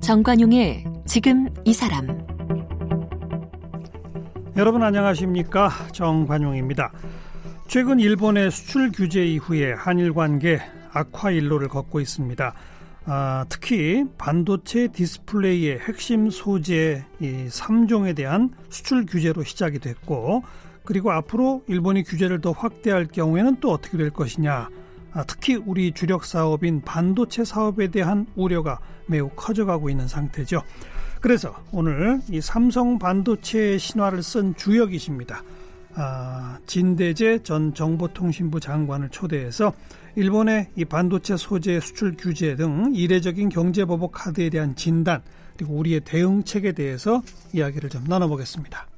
정관용의 지금 이 사람 여러분 안녕하십니까 정관용입니다. 최근 일본의 수출 규제 이후에 한일 관계 악화 일로를 걷고 있습니다. 아, 특히 반도체 디스플레이의 핵심 소재 이 3종에 대한 수출 규제로 시작이 됐고 그리고 앞으로 일본이 규제를 더 확대할 경우에는 또 어떻게 될 것이냐 아, 특히 우리 주력 사업인 반도체 사업에 대한 우려가 매우 커져가고 있는 상태죠. 그래서 오늘 이 삼성 반도체 신화를 쓴 주역이십니다. 아, 진대재 전 정보통신부 장관을 초대해서 일본의 이 반도체 소재 수출 규제 등 이례적인 경제보복 카드에 대한 진단 그리고 우리의 대응책에 대해서 이야기를 좀 나눠보겠습니다.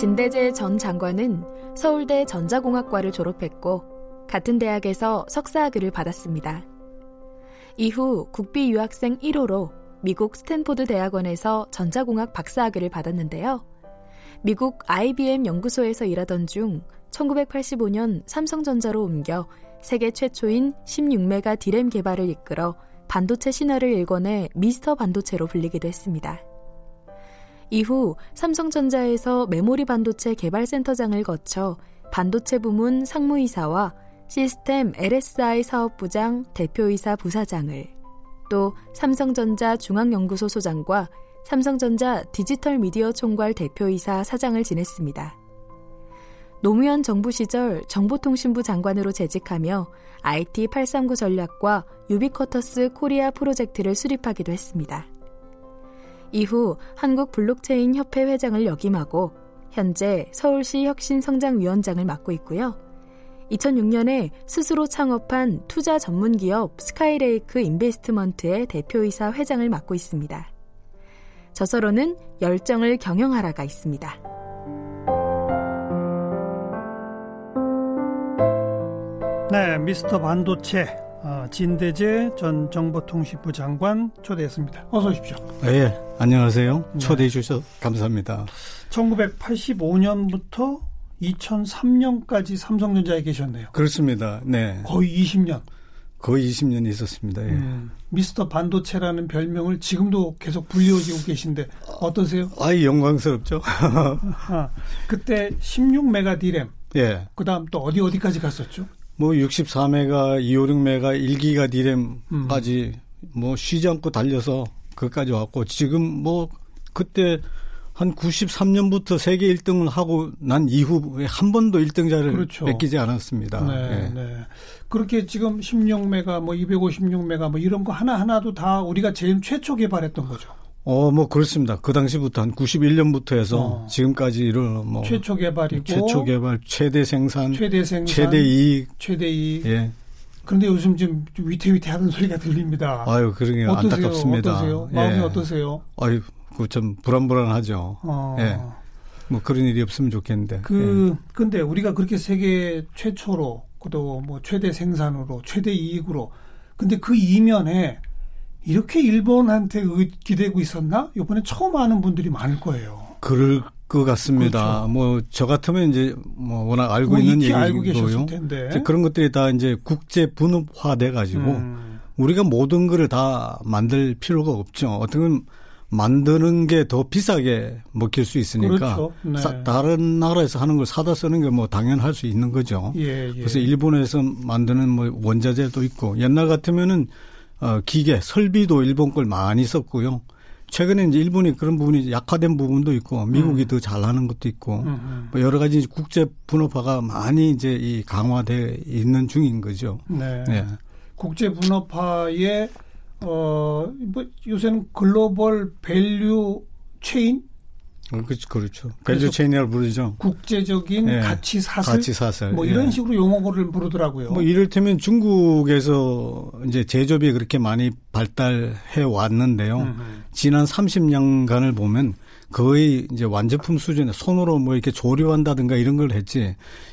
진대제 전 장관은 서울대 전자공학과를 졸업했고 같은 대학에서 석사학위를 받았습니다. 이후 국비 유학생 1호로 미국 스탠포드 대학원에서 전자공학 박사학위를 받았는데요. 미국 IBM 연구소에서 일하던 중 1985년 삼성전자로 옮겨 세계 최초인 16메가 디램 개발을 이끌어 반도체 신화를 일궈내 미스터 반도체로 불리기도 했습니다. 이후 삼성전자에서 메모리 반도체 개발센터장을 거쳐 반도체 부문 상무이사와 시스템 LSI 사업부장 대표이사 부사장을 또 삼성전자 중앙연구소 소장과 삼성전자 디지털 미디어 총괄 대표이사 사장을 지냈습니다. 노무현 정부 시절 정보통신부 장관으로 재직하며 IT839 전략과 유비쿼터스 코리아 프로젝트를 수립하기도 했습니다. 이후 한국 블록체인 협회 회장을 역임하고 현재 서울시 혁신성장위원장을 맡고 있고요. 2006년에 스스로 창업한 투자 전문 기업 스카이레이크 인베스트먼트의 대표이사 회장을 맡고 있습니다. 저서로는 열정을 경영하라가 있습니다. 네, 미스터 반도체 어, 진대재 전 정보통신부 장관 초대했습니다. 어서 오십시오. 네, 안녕하세요. 네. 초대해 주셔서 감사합니다. 1985년부터 2003년까지 삼성전자에 계셨네요. 그렇습니다. 네. 거의 20년. 거의 20년 있었습니다. 예. 음, 미스터 반도체라는 별명을 지금도 계속 불리워지고 계신데 어떠세요? 아이 영광스럽죠. 아, 그때 16메가 디램. 예. 그다음 또 어디 어디까지 갔었죠? 뭐 64메가, 256메가, 1기가 디램까지 음. 뭐 쉬지 않고 달려서 그까지 왔고 지금 뭐 그때 한 93년부터 세계 1등을 하고 난 이후에 한 번도 1등자를 그렇죠. 뺏기지 않았습니다. 네, 네. 네. 그렇게 지금 16메가 뭐 256메가 뭐 이런 거 하나하나도 다 우리가 제일 최초 개발했던 거죠. 어, 뭐 그렇습니다. 그 당시부터 한 91년부터 해서 어. 지금까지를 뭐 최초 개발이고 최초 개발, 최대 생산, 최대 생산, 최대 이익, 최대 이익. 예. 그런데 요즘 좀 위태위태하는 소리가 들립니다. 아유, 그러게 안타깝습니다. 어떠세요? 마음이 예. 어떠세요? 아유, 그좀 불안불안하죠. 어. 예. 뭐 그런 일이 없으면 좋겠는데. 그 예. 근데 우리가 그렇게 세계 최초로 또뭐 최대 생산으로 최대 이익으로 근데 그 이면에 이렇게 일본한테 기대고 있었나? 이번에 처음 아는 분들이 많을 거예요. 그럴 것 같습니다. 그렇죠. 뭐저 같으면 이제 뭐 워낙 알고 뭐 있는 얘기고요. 그런 것들이 다 이제 국제 분업화돼 가지고 음. 우리가 모든 거를 다 만들 필요가 없죠. 어떻게 보면 만드는 게 더 비싸게 먹힐 수 있으니까 그렇죠. 네. 사, 다른 나라에서 하는 걸 사다 쓰는 게 뭐 당연할 수 있는 거죠. 예, 예. 그래서 일본에서 만드는 뭐 원자재도 있고 옛날 같으면은 어 기계 설비도 일본 걸 많이 썼고요. 최근에 이제 일본이 그런 부분이 약화된 부분도 있고 미국이 음. 더 잘하는 것도 있고 음, 음. 뭐 여러 가지 국제 분업화가 많이 이제 이 강화돼 있는 중인 거죠. 네. 네. 국제 분업화의 어, 뭐 요새는 global value chain 어, 그렇죠. 그렇죠. value chain이라고 부르죠. 국제적인 네. 가치 사슬. 가치 사슬. 뭐 이런 네. 식으로 용어를 부르더라고요. 뭐 이를테면 중국에서 이제 제조업이 그렇게 많이 발달해 왔는데요. 음흠. 지난 30년간을 보면 거의 이제 완제품 수준에 손으로 뭐 이렇게 조립한다든가 이런 걸 했지.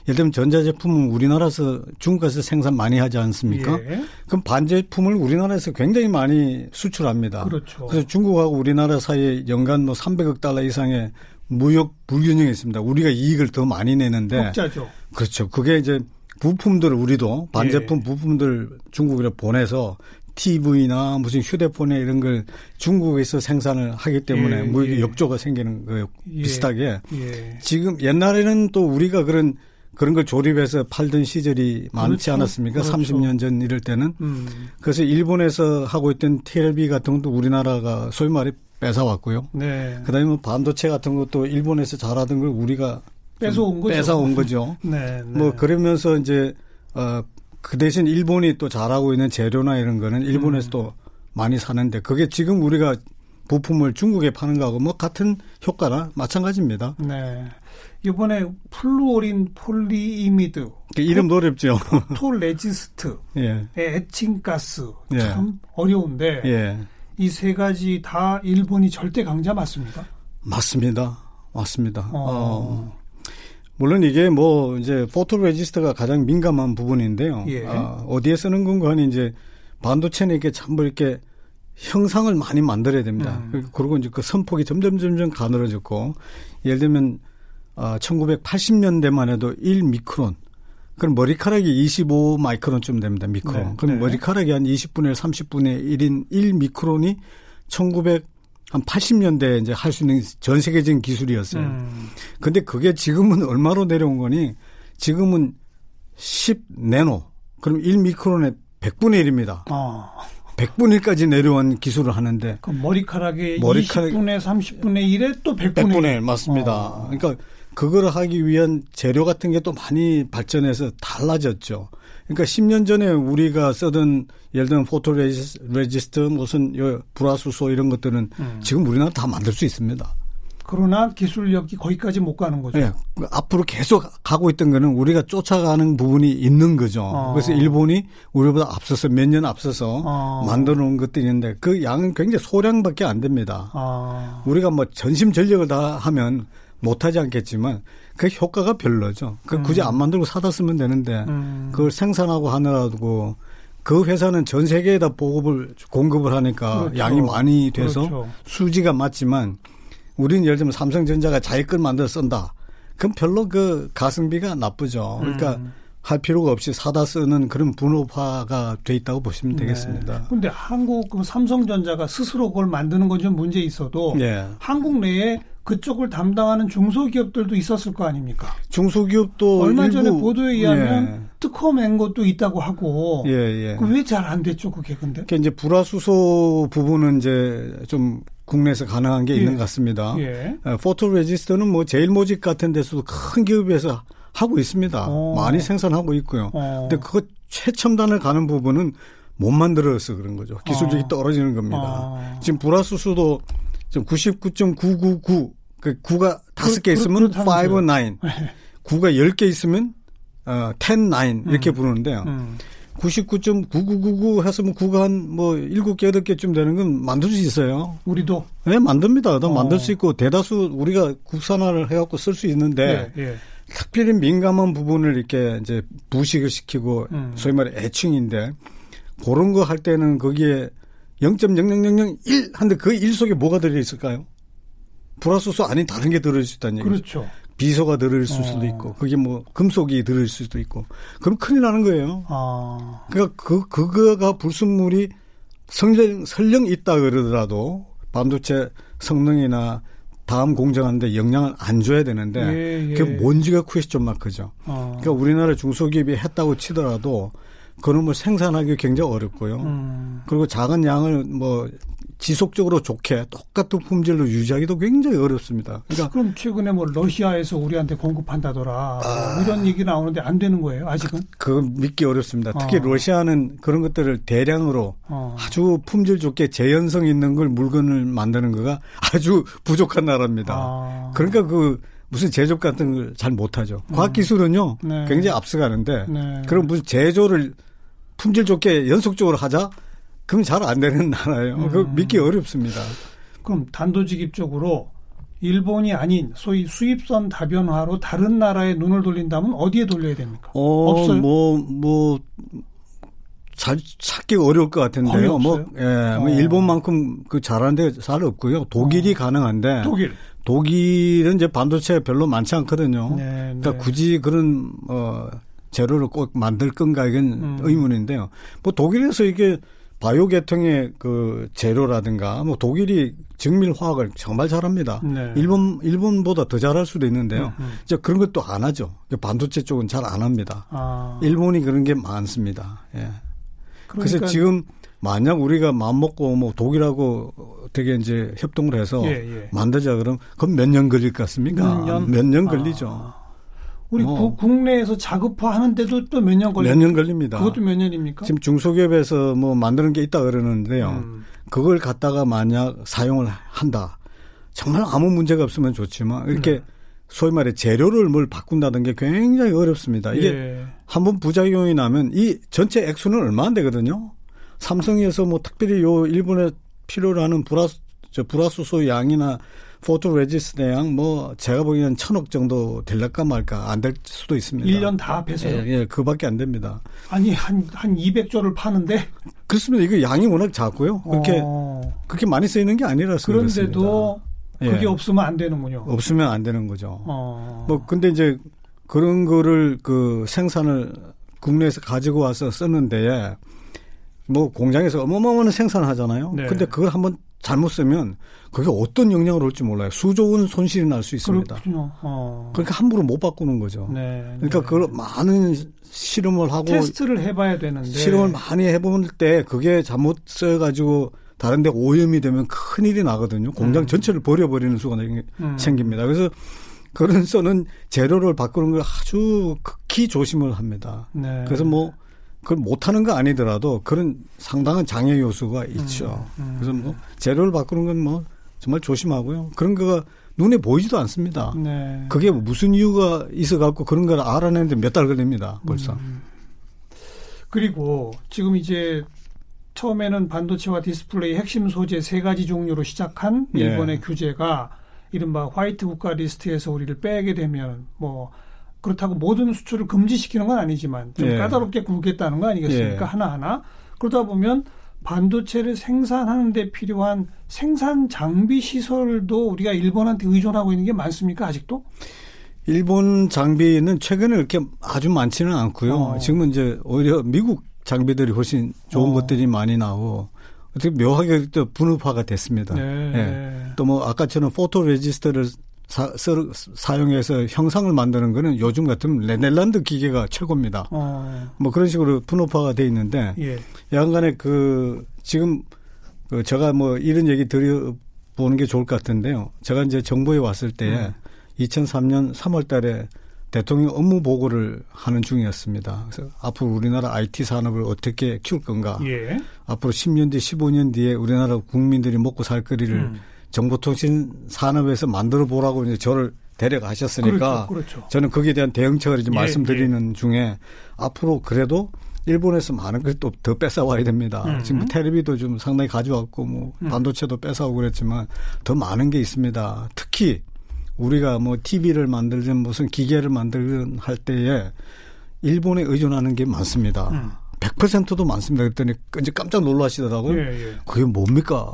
예를 들면 전자제품은 우리나라에서 중국에서 생산 많이 하지 않습니까? 예. 그럼 반제품을 우리나라에서 굉장히 많이 수출합니다. 그렇죠. 그래서 중국하고 우리나라 사이에 연간 뭐 300억 달러 이상의 무역 불균형이 있습니다. 우리가 이익을 더 많이 내는데. 적자죠. 그렇죠. 그게 이제 부품들을 우리도 반제품 예. 부품들 중국으로 보내서 TV나 무슨 휴대폰에 이런 걸 중국에서 생산을 하기 때문에 예, 뭐 예. 역조가 생기는 거예요. 예, 비슷하게. 예. 지금 옛날에는 또 우리가 그런 그런 걸 조립해서 팔던 시절이 많지 그렇죠. 않았습니까? 그렇죠. 30년 전 이럴 때는. 음. 그래서 일본에서 하고 있던 텔비 같은 것도 우리나라가 소위 말해 뺏어왔고요. 네. 그다음에 뭐 반도체 같은 것도 일본에서 잘하던 걸 우리가 뺏어온 거죠. 뺏어온 거죠. 네, 네. 뭐 그러면서 이제 어 그 대신 일본이 또 잘하고 있는 재료나 이런 거는 일본에서도 음. 많이 사는데 그게 지금 우리가 부품을 중국에 파는 거하고 뭐 같은 효과나 마찬가지입니다. 네. 이번에 플루오린 폴리이미드 그 이름 어렵죠. 포토레지스트, 예. 에칭가스 예. 참 어려운데 예. 이 세 가지 다 일본이 절대 강자 맞습니까? 맞습니다. 맞습니다. 어. 어. 물론 이게 뭐 이제 포토 레지스터가 가장 민감한 부분인데요. 예. 아, 어디에 쓰는 건가 하니 이제 반도체는 이렇게 전부 이렇게 형상을 많이 만들어야 됩니다. 음. 그리고 이제 그 선폭이 점점 점점 가늘어졌고 예를 들면 아, 1980년대만 해도 1미크론 그럼 머리카락이 25 마이크론쯤 됩니다. 미크론. 네. 그럼 네. 머리카락이 한 20분의 1, 30분의 1인 1미크론이 1900 한 80년대 이제 할 수 있는 전 세계적인 기술이었어요. 음. 근데 그게 지금은 얼마로 내려온 거니? 지금은 10 내노. 그럼 1 미크론의 100분의 1입니다. 어. 100분의 1까지 내려온 기술을 하는데. 그 머리카락의 머리카락 20분의 30분의 1에 또 100분의 100분의 1. 맞습니다. 어. 그러니까 그걸 하기 위한 재료 같은 게 또 많이 발전해서 달라졌죠. 그러니까 10년 전에 우리가 쓰던 예를 들면 photoresist 무슨 불화수소 이런 것들은 음. 지금 우리나라 다 만들 수 있습니다. 그러나 기술력이 거기까지 못 가는 거죠. 네. 앞으로 계속 가고 있던 거는 우리가 쫓아가는 부분이 있는 거죠. 어. 그래서 일본이 우리보다 앞서서 몇 년 앞서서 어. 만들어 놓은 것들이 있는데 그 양은 굉장히 소량밖에 안 됩니다. 어. 우리가 뭐 전심 전력을 다 하면 못하지 않겠지만 그 효과가 별로죠. 그 음. 굳이 안 만들고 사다 쓰면 되는데 음. 그걸 생산하고 하느라고 그 회사는 전 세계에다 보급을 공급을 하니까 그렇죠. 양이 많이 돼서 그렇죠. 수지가 맞지만 우리는 예를 들면 삼성전자가 자기 걸 만들어 쓴다. 그럼 별로 그 가성비가 나쁘죠. 그러니까 음. 할 필요가 없이 사다 쓰는 그런 분업화가 돼 있다고 보시면 네. 되겠습니다. 그런데 한국 그 삼성전자가 스스로 그걸 만드는 건 좀 문제 있어도 네. 한국 내에 그쪽을 담당하는 중소기업들도 있었을 거 아닙니까? 중소기업도 얼마 일부, 전에 보도에 의하면 예. 특허 맨 것도 있다고 하고 예, 예. 왜 잘 안 됐죠 그게 근데? 그게 이제 불화수소 부분은 이제 좀 국내에서 가능한 게 예. 있는 것 같습니다. 예. 어, 포토 레지스터는 뭐 제일 모직 같은 데서도 큰 기업에서 하고 있습니다. 어. 많이 생산하고 있고요. 어. 근데 그거 최첨단을 가는 부분은 못 만들어서 그런 거죠. 기술력이 어. 떨어지는 겁니다. 어. 지금 불화수소도 지금 99.999 그 9가 다섯 개 있으면 5, 9. 9가 10개 있으면 어, 10, 9 이렇게 음. 부르는데요. 음. 99.9999 했으면 9가 한뭐 7개, 8개쯤 되는 건 만들 수 있어요. 우리도? 네, 만듭니다. 더 어. 만들 수 있고 대다수 우리가 국산화를 해갖고 쓸 수 있는데 예, 예. 특별히 민감한 부분을 이렇게 이제 부식을 시키고 음. 소위 말해 애칭인데 그런 거 할 때는 거기에 0.0001 한데 그1 속에 뭐가 들어있을까요? 불화소수 아닌 다른 게 들어있을 수 있다는 얘기죠. 그렇죠. 비소가 들어있을 어. 수도 있고, 그게 뭐 금속이 들어있을 수도 있고, 그럼 큰일 나는 거예요. 아. 그러니까 그 그거가 불순물이 설령 설령 있다 그러더라도 반도체 성능이나 다음 공정하는데 영향을 안 줘야 되는데 예, 예. 그게 뭔지가 퀘스천 마크죠. 어. 그러니까 우리나라 중소기업이 했다고 치더라도 그놈을 생산하기 굉장히 어렵고요. 음. 그리고 작은 양을 뭐 지속적으로 좋게 똑같은 품질로 유지하기도 굉장히 어렵습니다. 그러니까 그럼 최근에 뭐 러시아에서 우리한테 공급한다더라 아. 뭐 이런 얘기 나오는데 안 되는 거예요 아직은? 그, 거 믿기 어렵습니다. 특히 어. 러시아는 그런 것들을 대량으로 어. 아주 품질 좋게 재현성 있는 걸 물건을 만드는 거가 아주 부족한 나라입니다. 아. 그러니까 그 무슨 제조 같은 걸 잘 못하죠. 과학기술은요 네. 굉장히 앞서가는데 네. 그럼 무슨 제조를 품질 좋게 연속적으로 하자? 그럼 잘 안 되는 나라예요. 음. 그 믿기 어렵습니다. 그럼 단도직입적으로 일본이 아닌 소위 수입선 다변화로 다른 나라에 눈을 돌린다면 어디에 돌려야 됩니까? 어, 없어요. 뭐, 뭐, 잘 찾기 어려울 것 같은데요. 뭐, 예, 뭐 어. 일본만큼 그 잘하는데 잘 없고요. 독일이 어. 가능한데. 독일. 독일은 이제 반도체 별로 많지 않거든요. 네, 그러니까 네. 굳이 그런 어 재료를 꼭 만들 건가 이건 음. 의문인데요. 뭐 독일에서 이게 바이오 계통의 그 재료라든가 뭐 독일이 정밀 화학을 정말 잘합니다. 네. 일본 일본보다 더 잘할 수도 있는데요. 음, 음. 이제 그런 것도 안 하죠. 반도체 쪽은 잘 안 합니다. 아. 일본이 그런 게 많습니다. 예. 그러니까 그래서 지금 만약 우리가 마음 먹고 뭐 독일하고 되게 이제 협동을 해서 예, 예. 만들자 그럼 그럼 몇년 걸릴 것 같습니까? 몇년 걸리죠. 아. 우리 어. 국내에서 자급화하는데도 또 몇 년 걸립니다. 몇년 걸립니다. 그것도 몇 년입니까? 지금 중소기업에서 뭐 만드는 게 있다 그러는데요. 음. 그걸 갖다가 만약 사용을 한다. 정말 아무 문제가 없으면 좋지만 이렇게 네. 소위 말해 재료를 뭘 바꾼다는 게 굉장히 어렵습니다. 이게 예. 한번 부작용이 나면 이 전체 액수는 얼마 안 되거든요. 삼성에서 뭐 특별히 요 일본에 필요로 하는 불화수, 저 불화수소 양이나 포토 레지스트양 뭐 제가 보기에는 천억 정도 될까 말까 안 될 수도 있습니다. 1년 다 합해서요? 예, 예, 그밖에 안 됩니다. 아니 한한 200조를 파는데 그렇습니다. 이거 양이 워낙 작고요. 그렇게 어. 그렇게 많이 쓰이는 게 아니라서 그런데도 그렇습니다. 그게 예. 없으면 안 되는군요. 없으면 안 되는 거죠. 어. 뭐 근데 이제 그런 거를 그 생산을 국내에서 가지고 와서 쓰는데 뭐 공장에서 어마어마한 생산을 하잖아요. 네. 근데 그걸 한번 잘못 쓰면 그게 어떤 영향을 올지 몰라요. 수조원 손실이 날 수 있습니다. 그렇군요. 어. 그러니까 함부로 못 바꾸는 거죠. 네, 그러니까 네. 그걸 많은 실험을 하고 테스트를 해봐야 되는데 실험을 많이 해볼 때 그게 잘못 써가지고 다른데 오염이 되면 큰 일이 나거든요. 공장 음. 전체를 버려버리는 수가 음. 생깁니다. 그래서 그런 써는 재료를 바꾸는 걸 아주 극히 조심을 합니다. 네. 그래서 뭐 그걸 못하는 거 아니더라도 그런 상당한 장애 요소가 있죠. 음, 음. 그래서 뭐 재료를 바꾸는 건 뭐 정말 조심하고요. 그런 거가 눈에 보이지도 않습니다. 네. 그게 무슨 이유가 있어 갖고 그런 걸 알아내는데 몇 달 걸립니다. 벌써. 음. 그리고 지금 이제 처음에는 반도체와 디스플레이 핵심 소재 세 가지 종류로 시작한 예. 일본의 예. 규제가 이른바 화이트 국가 리스트에서 우리를 빼게 되면 뭐 그렇다고 모든 수출을 금지시키는 건 아니지만 좀 예. 까다롭게 굴겠다는 거 아니겠습니까? 예. 하나하나. 그러다 보면 반도체를 생산하는 데 필요한 생산 장비 시설도 우리가 일본한테 의존하고 있는 게 많습니까? 아직도? 일본 장비는 최근에 이렇게 아주 많지는 않고요. 어. 지금은 이제 오히려 미국 장비들이 훨씬 좋은 어. 것들이 많이 나오고 어떻게 묘하게 또 분업화가 됐습니다. 네. 예. 또뭐 아까처럼 포토 레지스터를 사, 사용해서 형상을 만드는 거는 요즘 같으면 네덜란드 기계가 최고입니다. 어. 뭐 그런 식으로 분업화가 돼 있는데 예. 양간에 그 지금 그 제가 뭐 이런 얘기 드려 보는 게 좋을 것 같은데요. 제가 이제 정부에 왔을 때 음. 2003년 3월 달에 대통령 업무 보고를 하는 중이었습니다. 그래서 앞으로 우리나라 IT 산업을 어떻게 키울 건가? 예. 앞으로 10년 뒤, 15년 뒤에 우리나라 국민들이 먹고 살 거리를 음. 정보통신 산업에서 만들어 보라고 이제 저를 데려가셨으니까 그렇죠, 그렇죠. 저는 거기에 대한 대응책을 이제 예, 말씀드리는 예. 중에 앞으로 그래도 일본에서 많은 걸 또 더 뺏어와야 됩니다. 음. 지금 뭐 테레비도 좀 상당히 가져왔고 뭐 음. 반도체도 뺏어오고 그랬지만 더 많은 게 있습니다. 특히 우리가 뭐 TV를 만들든 무슨 기계를 만들든 할 때에 일본에 의존하는 게 많습니다. 음. 100%도 많습니다. 그랬더니 이제 깜짝 놀라시더라고요. 예, 예. 그게 뭡니까?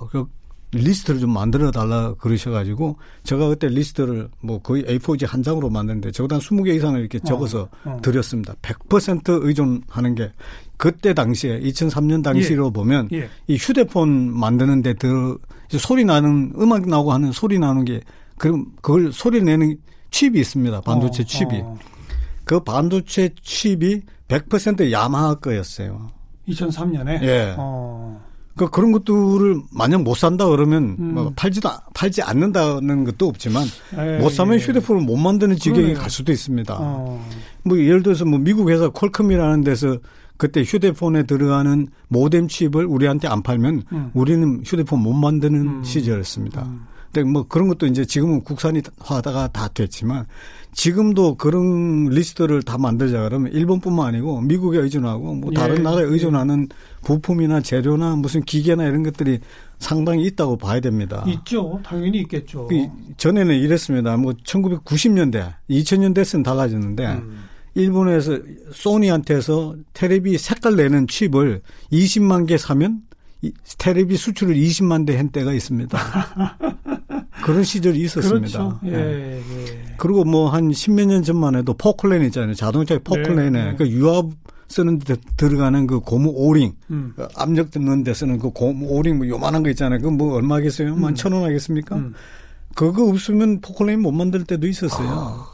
그 리스트를 좀 만들어 달라 그러셔가지고 제가 그때 리스트를 뭐 거의 A4지 한 장으로 만드는데 적어도 한 20개 이상을 이렇게 어, 적어서 어, 어. 드렸습니다. 100% 의존하는 게 그때 당시에 2003년 당시로 예. 보면 예. 이 휴대폰 만드는데 더 소리 나는 음악 나오고 하는 소리 나는 게 그럼 그걸 소리 내는 칩이 있습니다. 반도체 어, 칩이. 어. 그 반도체 칩이 100% 야마하 거였어요. 2003년에? 예. 어. 그 그런 것들을 만약 못 산다 그러면 음. 뭐 팔지도 팔지 않는다는 것도 없지만 에이, 못 사면 휴대폰을 못 만드는 지경에 갈 수도 있습니다. 어. 뭐 예를 들어서 뭐 미국 회사 퀄컴이라는 데서 그때 휴대폰에 들어가는 모뎀 칩을 우리한테 안 팔면 음. 우리는 휴대폰 못 만드는 음. 시절이었습니다. 음. 근데 뭐 그런 것도 이제 지금은 국산화가 다 됐지만 지금도 그런 리스트를 다 만들자 그러면 일본뿐만 아니고 미국에 의존하고 뭐 다른 예. 나라에 의존하는 부품이나 재료나 무슨 기계나 이런 것들이 상당히 있다고 봐야 됩니다. 있죠. 당연히 있겠죠. 그 전에는 이랬습니다. 뭐 1990년대, 2000년 대에서는 달라졌는데 음. 일본에서 소니한테서 테레비 색깔 내는 칩을 20만 개 사면 테레비 수출을 20만 대 한 때가 있습니다. 그런 시절이 있었습니다. 그렇죠. 예, 예. 그리고 뭐 한 십몇 년 전만 해도 포클레인 있잖아요. 자동차의 포클레인에 네, 네. 그 유압 쓰는 데 들어가는 그 고무 오링, 음. 그 압력 뜨는 데 쓰는 그 고무 오링 뭐 요만한 거 있잖아요. 그 뭐 얼마겠어요? 음. 한천 원 하겠습니까? 음. 그거 없으면 포클레인 못 만들 때도 있었어요. 아,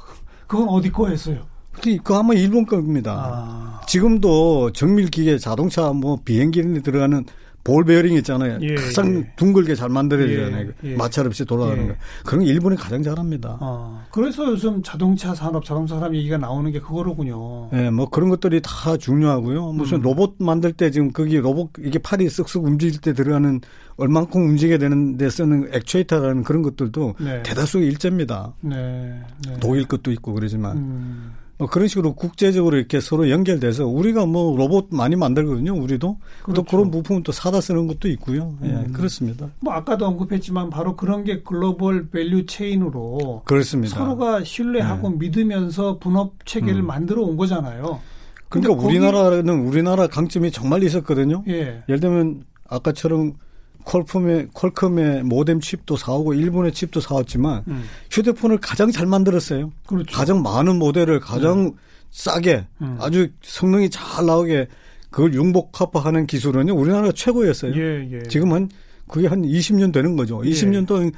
그건 어디 거였어요? 그거 아마 일본 겁니다. 아. 지금도 정밀기계 자동차 뭐 비행기 에 들어가는 볼 베어링 있잖아요. 예, 가장 예. 둥글게 잘 만들어야 예, 되잖아요. 예, 마찰 없이 돌아가는 예. 거. 그런 게 일본이 가장 잘합니다. 아, 그래서 요즘 자동차 산업, 자동차 산업 얘기가 나오는 게 그거로군요. 예, 뭐 그런 것들이 다 중요하고요. 무슨 음. 로봇 만들 때 지금 거기 로봇 이게 팔이 쓱쓱 움직일 때 들어가는 얼만큼 움직여야 되는데 쓰는 액추에이터라는 그런 것들도 네. 대다수 일제입니다. 네, 네. 독일 것도 있고 그러지만. 음. 뭐 그런 식으로 국제적으로 이렇게 서로 연결돼서 우리가 뭐 로봇 많이 만들거든요. 우리도 그렇죠. 또 그런 부품은 또 사다 쓰는 것도 있고요. 예, 음. 그렇습니다. 뭐 아까도 언급했지만 바로 그런 게 global value chain으로 그렇습니다. 서로가 신뢰하고 예. 믿으면서 분업 체계를 음. 만들어 온 거잖아요. 그러니까 우리나라는 우리나라 강점이 정말 있었거든요. 예. 예를 들면 아까처럼 퀄컴의 퀄컴의 모뎀 칩도 사오고 일본의 칩도 사왔지만 음. 휴대폰을 가장 잘 만들었어요. 그렇죠. 가장 많은 모델을 가장 음. 싸게 음. 아주 성능이 잘 나오게 그걸 융복합하는 기술은요 우리나라가 최고였어요. 예, 예. 지금은 그게 한 20년 되는 거죠. 20년 예. 동안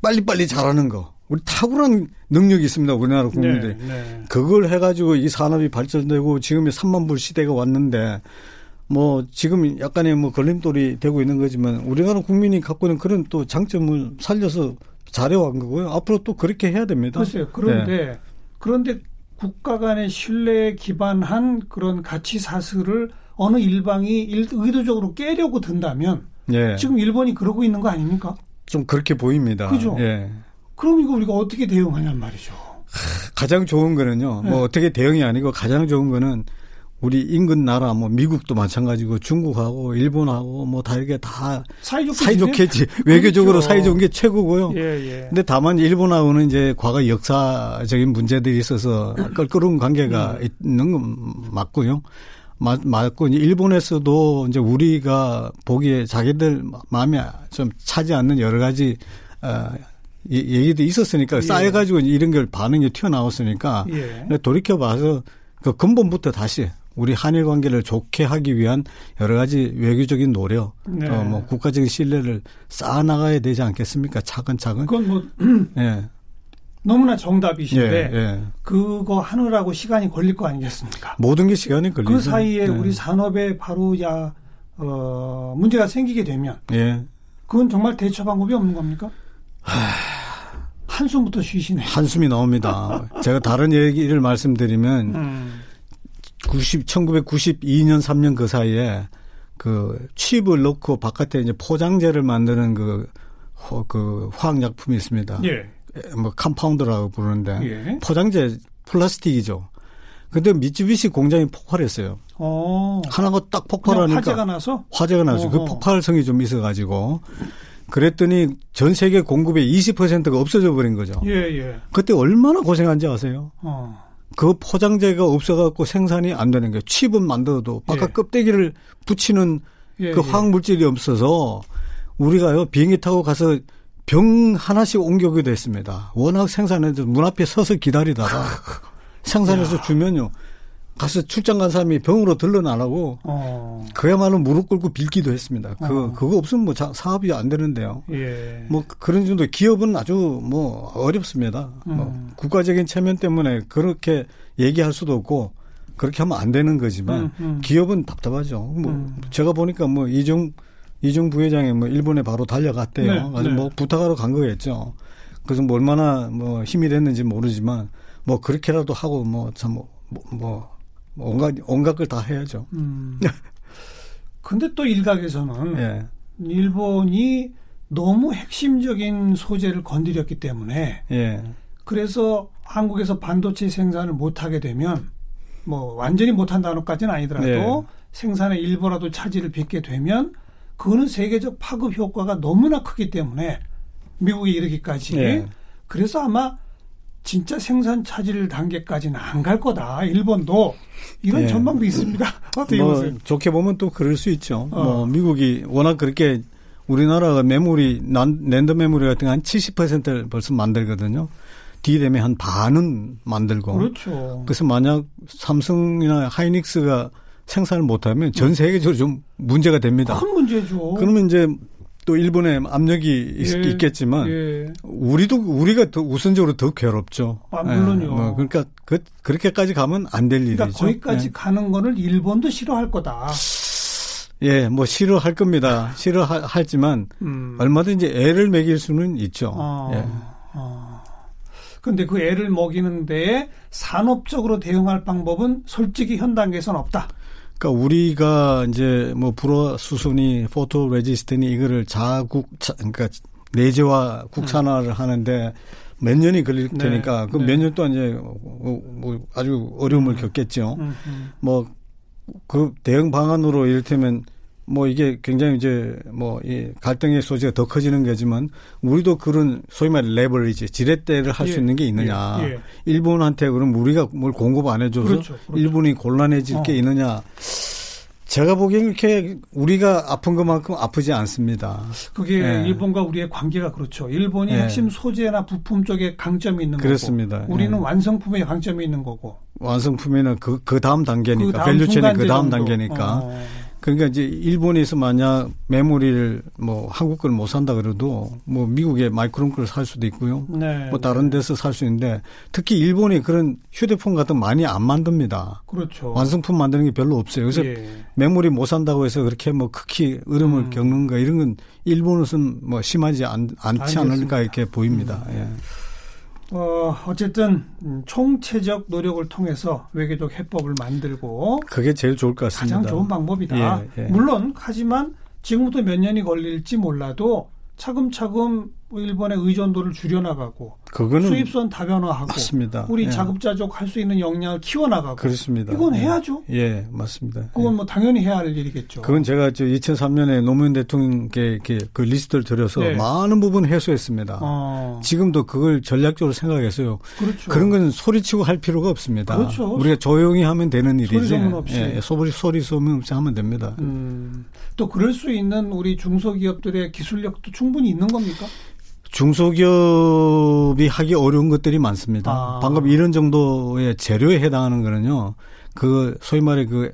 빨리빨리 잘하는 거. 우리 탁월한 능력이 있습니다. 우리나라 국민들이. 네, 네. 그걸 해가지고 이 산업이 발전되고 지금의 3만 불 시대가 왔는데 뭐 지금 약간의 뭐 걸림돌이 되고 있는 거지만 우리나라 국민이 갖고 있는 그런 또 장점을 살려서 잘해온 거고요. 앞으로 또 그렇게 해야 됩니다. 글쎄요. 그런데 네. 그런데 국가 간의 신뢰에 기반한 그런 가치 사슬을 어느 일방이 의도적으로 깨려고 든다면 예. 지금 일본이 그러고 있는 거 아닙니까? 좀 그렇게 보입니다. 그죠? 예. 그럼 이거 우리가 어떻게 대응하냔 말이죠. 가장 좋은 거는요. 네. 뭐 어떻게 대응이 아니고 가장 좋은 거는 우리 인근 나라 뭐 미국도 마찬가지고 중국하고 일본하고 뭐다 이렇게 다 사이좋게 지 외교적으로 그렇죠. 사이좋은 게 최고고요. 예, 예. 근데 다만 일본하고는 이제 과거 역사적인 문제들이 있어서 껄끄러운 관계가 음. 있는 건 맞고요. 맞, 맞고 이제 일본에서도 이제 우리가 보기에 자기들 마음에 좀 차지 않는 여러 가지 어 얘기도 있었으니까 예. 쌓여가지고 이런 걸 반응이 튀어나왔으니까 예. 돌이켜 봐서 그 근본부터 다시 우리 한일 관계를 좋게 하기 위한 여러 가지 외교적인 노력, 네. 또뭐 국가적인 신뢰를 쌓아 나가야 되지 않겠습니까? 차근차근. 그건 뭐 예. 너무나 정답이신데 예, 예. 그거 하느라고 시간이 걸릴 거 아니겠습니까? 모든 게 시간이 걸리죠. 그 사이에 네. 우리 산업에 바로 야 어, 문제가 생기게 되면 예. 그건 정말 대처 방법이 없는 겁니까? 하... 한숨부터 쉬시네. 한숨이 나옵니다. 제가 다른 얘기를 말씀드리면 음. 90, 1992년 3년 그 사이에 그 칩을 넣고 바깥에 이제 포장재를 만드는 그, 그 화학약품이 있습니다. 예. 뭐 compound라고 부르는데 예. 포장재 플라스틱이죠. 근데 미쯔비시 공장이 폭발했어요. 어. 하나가 딱 폭발하니까 화재가 나서 화재가 나서 그 폭발성이 좀 있어가지고 그랬더니 전 세계 공급의 20%가 없어져 버린 거죠. 예, 예. 그때 얼마나 고생한지 아세요? 어. 그 포장재가 없어갖고 생산이 안 되는 거예요. 칩은 만들어도 바깥 예. 껍데기를 붙이는 예, 그 예. 화학 물질이 없어서 우리가요 비행기 타고 가서 병 하나씩 옮겨오기도 했습니다. 워낙 생산해서 문 앞에 서서 기다리다가 생산해서 주면요. 가서 출장 간 사람이 병으로 들러 나라고 어. 그야말로 무릎 꿇고 빌기도 했습니다. 그 어. 그거 없으면 뭐 사업이 안 되는데요. 예. 뭐 그런 정도 기업은 아주 뭐 어렵습니다. 뭐 음. 뭐 국가적인 체면 때문에 그렇게 얘기할 수도 없고 그렇게 하면 안 되는 거지만 음, 음. 기업은 답답하죠. 뭐 음. 제가 보니까 뭐 이중 이중 부회장이 뭐 일본에 바로 달려갔대요. 네, 아주 네. 뭐 부탁하러 간 거겠죠. 그래서 뭐 얼마나 뭐 힘이 됐는지 모르지만 뭐 그렇게라도 하고 뭐참뭐 뭐, 뭐 온갖 온갖 걸 다 해야죠. 음. 근데 또 일각에서는 예. 일본이 너무 핵심적인 소재를 건드렸기 때문에 예. 그래서 한국에서 반도체 생산을 못하게 되면 뭐 완전히 못한다는 것까지는 아니더라도 네. 생산의 일부라도 차질을 빚게 되면 그거는 세계적 파급 효과가 너무나 크기 때문에 미국이 이르기까지 네. 그래서 아마 진짜 생산 차질 단계까지는 안 갈 거다. 일본도 이런 네. 전망도 있습니다. 어떻게 뭐 보세요? 좋게 보면 또 그럴 수 있죠. 어. 뭐 미국이 워낙 그렇게 우리나라가 메모리 랜드 메모리 같은 거 한 70%를 벌써 만들거든요. D램의 한 반은 만들고. 그렇죠. 그래서 만약 삼성이나 하이닉스가 생산을 못하면 전 세계적으로 좀 문제가 됩니다. 큰 문제죠. 그러면 이제 또 일본의 압력이 예, 있, 겠지만 예. 우리도 우리가 더 우선적으로 더 괴롭죠. 아, 물론요. 예, 뭐 그러니까 그, 그렇게까지 가면 안될 그러니까 일이죠. 거기까지 예. 가는 거를 일본도 싫어할 거다. 예, 뭐 싫어할 겁니다. 싫어하지만 음. 얼마든지 애를 먹일 수는 있죠. 아, 예. 아. 근데 그 애를 먹이는데 산업적으로 대응할 방법은 솔직히 현 단계에서는 없다. 그러니까 우리가 이제 뭐 불어 수순이 포토 레지스트니 이거를 자국 그러니까 내재화 국산화를 음. 하는데 몇 년이 걸릴 네. 테니까 그 몇년 동안 이제 뭐, 뭐 아주 어려움을 음. 겪겠죠. 음. 음. 뭐그 대응 방안으로 이를테면 뭐 이게 굉장히 이제 뭐 이 갈등의 소지가 더 커지는 거지만 우리도 그런 소위 말해 레버리지 지렛대를 할수 예, 있는 게 있느냐. 예, 예. 일본한테 그럼 우리가 뭘 공급 안 해줘서 그렇죠, 그렇죠. 일본이 곤란해질 어. 게 있느냐. 제가 보기엔 이렇게 우리가 아픈 것만큼 아프지 않습니다. 그게 네. 일본과 우리의 관계가 그렇죠. 일본이 네. 핵심 소재나 부품 쪽에 강점이 있는 그렇습니다. 거고 우리는 네. 완성품에 강점이 있는 거고. 완성품에는 그, 그 다음 단계니까. 그 다음 밸류체는 그 다음 단계니까. 어. 그러니까 이제 일본에서 만약 메모리를 뭐 한국 걸 못 산다 그래도 뭐 미국의 마이크론 걸 살 수도 있고요. 네, 뭐 다른 네. 데서 살 수 있는데 특히 일본이 그런 휴대폰 같은 많이 안 만듭니다. 그렇죠. 완성품 만드는 게 별로 없어요. 그래서 예. 메모리 못 산다고 해서 그렇게 뭐 극히 어려움을 음. 겪는 거 이런 건 일본은 뭐 심하지 않, 않지. 않을까 이렇게 보입니다. 음. 예. 어, 어쨌든 음, 총체적 노력을 통해서 외교적 해법을 만들고 그게 제일 좋을 것 같습니다. 가장 좋은 방법이다. 예, 예. 물론 하지만 지금부터 몇 년이 걸릴지 몰라도 차근차근 일본의 의존도를 줄여나가고 그거는 수입선 다변화하고 맞습니다. 우리 예. 자급자족 할 수 있는 역량을 키워나가고 그렇습니다. 이건 해야죠. 예, 맞습니다. 그건 뭐 당연히 해야 할 일이겠죠. 그건 제가 저 2003년에 노무현 대통령께 그 리스트를 드려서 네. 많은 부분 해소했습니다. 어. 지금도 그걸 전략적으로 생각해서요. 그렇죠. 그런 건 소리치고 할 필요가 없습니다. 그렇죠. 우리가 조용히 하면 되는 일이지. 소리 소문 없이. 예, 소리 소리 소문 없이 하면 됩니다. 음. 또 그럴 수 있는 우리 중소기업들의 기술력도 충분히 있는 겁니까? 중소기업이 하기 어려운 것들이 많습니다. 아. 방금 이런 정도의 재료에 해당하는 거는요. 그 소위 말해 그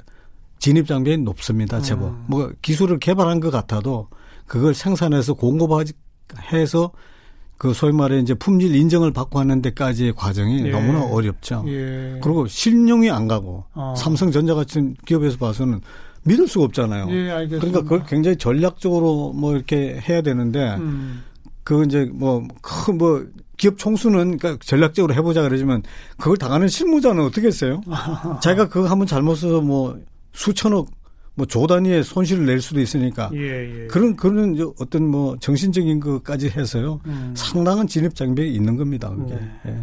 진입 장벽이 높습니다. 제법. 음. 뭐 기술을 개발한 것 같아도 그걸 생산해서 공급해서 그 소위 말해 이제 품질 인정을 받고 하는 데까지의 과정이 예. 너무나 어렵죠. 예. 그리고 신용이 안 가고 어. 삼성전자 같은 기업에서 봐서는 믿을 수가 없잖아요. 예, 그러니까 그걸 굉장히 전략적으로 뭐 이렇게 해야 되는데 음. 그 이제 뭐 큰뭐 뭐 기업 총수는 그러니까 전략적으로 해보자 그러지만 그걸 당하는 실무자는 어떻게 했어요? 자기가 그거 한번 잘못 써서 뭐 수천억 뭐조 단위의 손실을 낼 수도 있으니까 예, 예. 그런 그런 어떤 뭐 정신적인 것까지 해서요 음. 상당한 진입 장벽이 있는 겁니다 그게. 음. 예.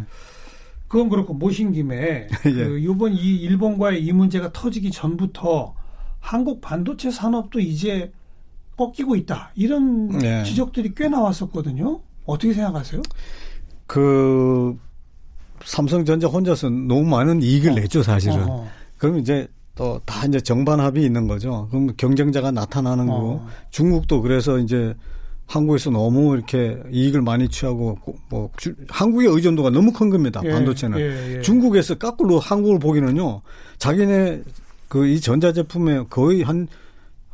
그건 그렇고 모신 김에 예. 그 이번 이 일본과의 이 문제가 터지기 전부터 한국 반도체 산업도 이제 꺾이고 있다. 이런 네. 지적들이 꽤 나왔었거든요. 어떻게 생각하세요? 그 삼성전자 혼자서 너무 많은 이익을 어. 냈죠, 사실은. 어. 그럼 이제 또 다 이제 정반합이 있는 거죠. 그럼 경쟁자가 나타나는 어. 거고 중국도 그래서 이제 한국에서 너무 이렇게 이익을 많이 취하고 뭐 한국의 의존도가 너무 큰 겁니다. 예, 반도체는 예, 예. 중국에서 까꿀로 한국을 보기는요. 자기네 그 이 전자제품에 거의 한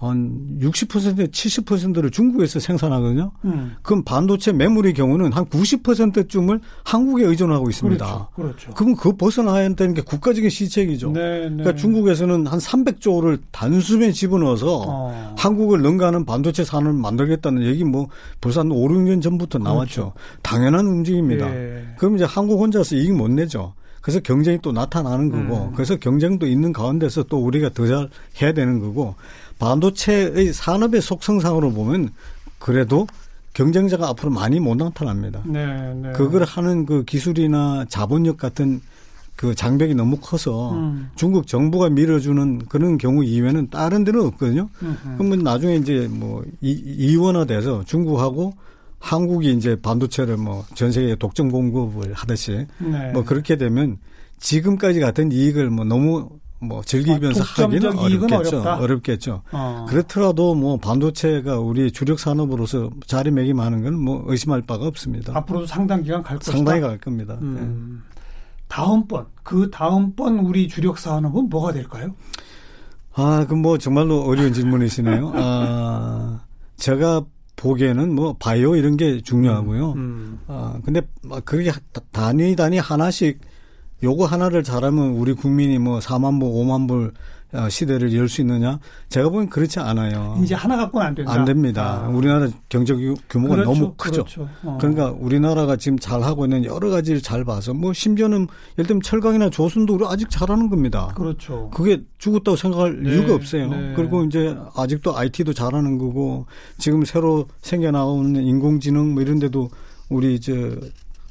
한 60% 70%를 중국에서 생산하거든요. 음. 그럼 반도체 메모리 경우는 한 90%쯤을 한국에 의존하고 있습니다. 그렇죠. 그렇죠. 그럼 그거 벗어나야 한다는 게 국가적인 시책이죠. 네, 네. 그러니까 중국에서는 한 300조를 단숨에 집어넣어서 어. 한국을 능가하는 반도체 산업을 만들겠다는 얘기 뭐 벌써 한 5, 6년 전부터 그렇죠. 나왔죠. 당연한 움직임입니다. 네. 그럼 이제 한국 혼자서 이익 못 내죠. 그래서 경쟁이 또 나타나는 거고, 음. 그래서 경쟁도 있는 가운데서 또 우리가 더 잘 해야 되는 거고, 반도체의 산업의 속성상으로 보면 그래도 경쟁자가 앞으로 많이 못 나타납니다. 네, 네. 그걸 하는 그 기술이나 자본력 같은 그 장벽이 너무 커서 음. 중국 정부가 밀어주는 그런 경우 이외에는 다른 데는 없거든요. 음흠. 그러면 나중에 이제 뭐 이, 이원화돼서 중국하고 한국이 이제 반도체를 뭐 전 세계에 독점 공급을 하듯이 네. 뭐 그렇게 되면 지금까지 같은 이익을 뭐 너무 뭐 즐기면서 아, 하기는 어렵겠죠. 어렵겠죠. 어. 그렇더라도 뭐 반도체가 우리 주력 산업으로서 자리매김하는 건 뭐 의심할 바가 없습니다. 앞으로도 상당 기간 갈 것이다. 상당히 갈 겁니다. 음. 네. 다음번 그 다음번 우리 주력 산업은 뭐가 될까요? 아, 그 뭐 정말로 어려운 질문이시네요. 아, 제가 보기에는 뭐 바이오 이런 게 중요하고요. 음, 음. 아, 근데 그게 단위 단위 하나씩 요거 하나를 잘하면 우리 국민이 뭐 4만 불, 5만 불 어, 시대를 열 수 있느냐? 제가 보기엔 그렇지 않아요. 이제 하나 갖고는 안 된다. 안 됩니다. 아. 우리나라 경제 규모가 그렇죠, 너무 크죠. 그렇죠. 어. 그러니까 우리나라가 지금 잘 하고 있는 여러 가지를 잘 봐서 뭐 심지어는 예를 들면 철강이나 조선도 우리 아직 잘하는 겁니다. 그렇죠. 그게 죽었다고 생각할 네, 이유가 없어요. 네. 그리고 이제 아직도 IT도 잘하는 거고 지금 새로 생겨나오는 인공지능 뭐 이런 데도 우리 이제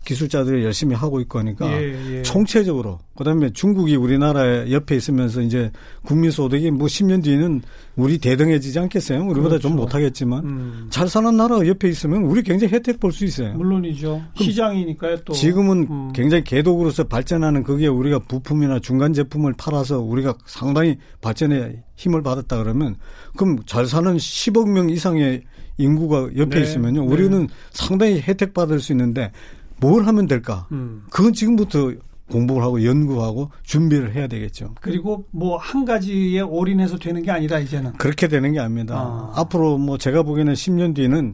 기술자들이 열심히 하고 있고 하니까 예, 예. 총체적으로 그다음에 중국이 우리나라 옆에 있으면서 이제 국민 소득이 뭐 10년 뒤에는 우리 대등해지지 않겠어요? 우리보다 그렇죠. 좀 못하겠지만 음. 잘 사는 나라 옆에 있으면 우리 굉장히 혜택 볼 수 있어요. 물론이죠. 시장이니까요. 또 지금은 음. 굉장히 개독으로서 발전하는 거기에 우리가 부품이나 중간 제품을 팔아서 우리가 상당히 발전에 힘을 받았다 그러면 그럼 잘 사는 10억 명 이상의 인구가 옆에 네, 있으면요. 우리는 네. 상당히 혜택 받을 수 있는데 뭘 하면 될까? 음. 그건 지금부터 공부를 하고 연구하고 준비를 해야 되겠죠. 그리고 뭐 한 가지에 올인해서 되는 게 아니다 이제는. 그렇게 되는 게 아닙니다. 아. 앞으로 뭐 제가 보기에는 10년 뒤는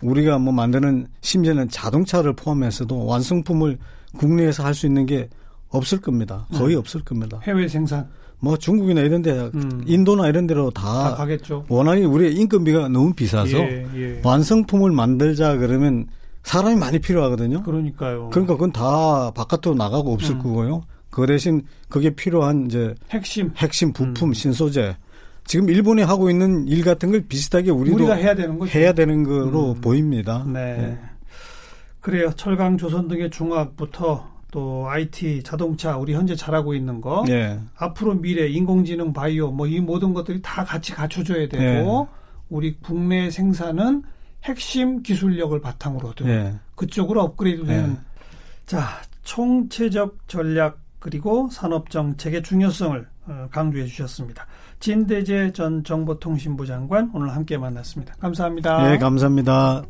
우리가 뭐 만드는 심지어는 자동차를 포함해서도 완성품을 국내에서 할 수 있는 게 없을 겁니다. 거의 음. 없을 겁니다. 해외 생산. 뭐 중국이나 이런 데 음. 인도나 이런 데로 다, 다 가겠죠. 워낙에 우리의 인건비가 너무 비싸서 예, 예. 완성품을 만들자 그러면 사람이 많이 필요하거든요. 그러니까요. 그러니까 그건 다 바깥으로 나가고 없을 음. 거고요. 그 대신 그게 필요한 이제 핵심 핵심 부품 음. 신소재 지금 일본이 하고 있는 일 같은 걸 비슷하게 우리도 우리가 해야 되는 거죠. 해야 되는 거로 음. 보입니다. 네. 네. 그래요. 철강 조선 등의 중화부터 또 IT, 자동차 우리 현재 잘하고 있는 거 네. 앞으로 미래 인공지능, 바이오 뭐 이 모든 것들이 다 같이 갖춰줘야 되고 네. 우리 국내 생산은 핵심 기술력을 바탕으로 둔 네. 그쪽으로 업그레이드되는 네. 자 총체적 전략 그리고 산업 정책의 중요성을 어, 강조해 주셨습니다. 진대재 전 정보통신부 장관 오늘 함께 만났습니다. 감사합니다. 네, 감사합니다.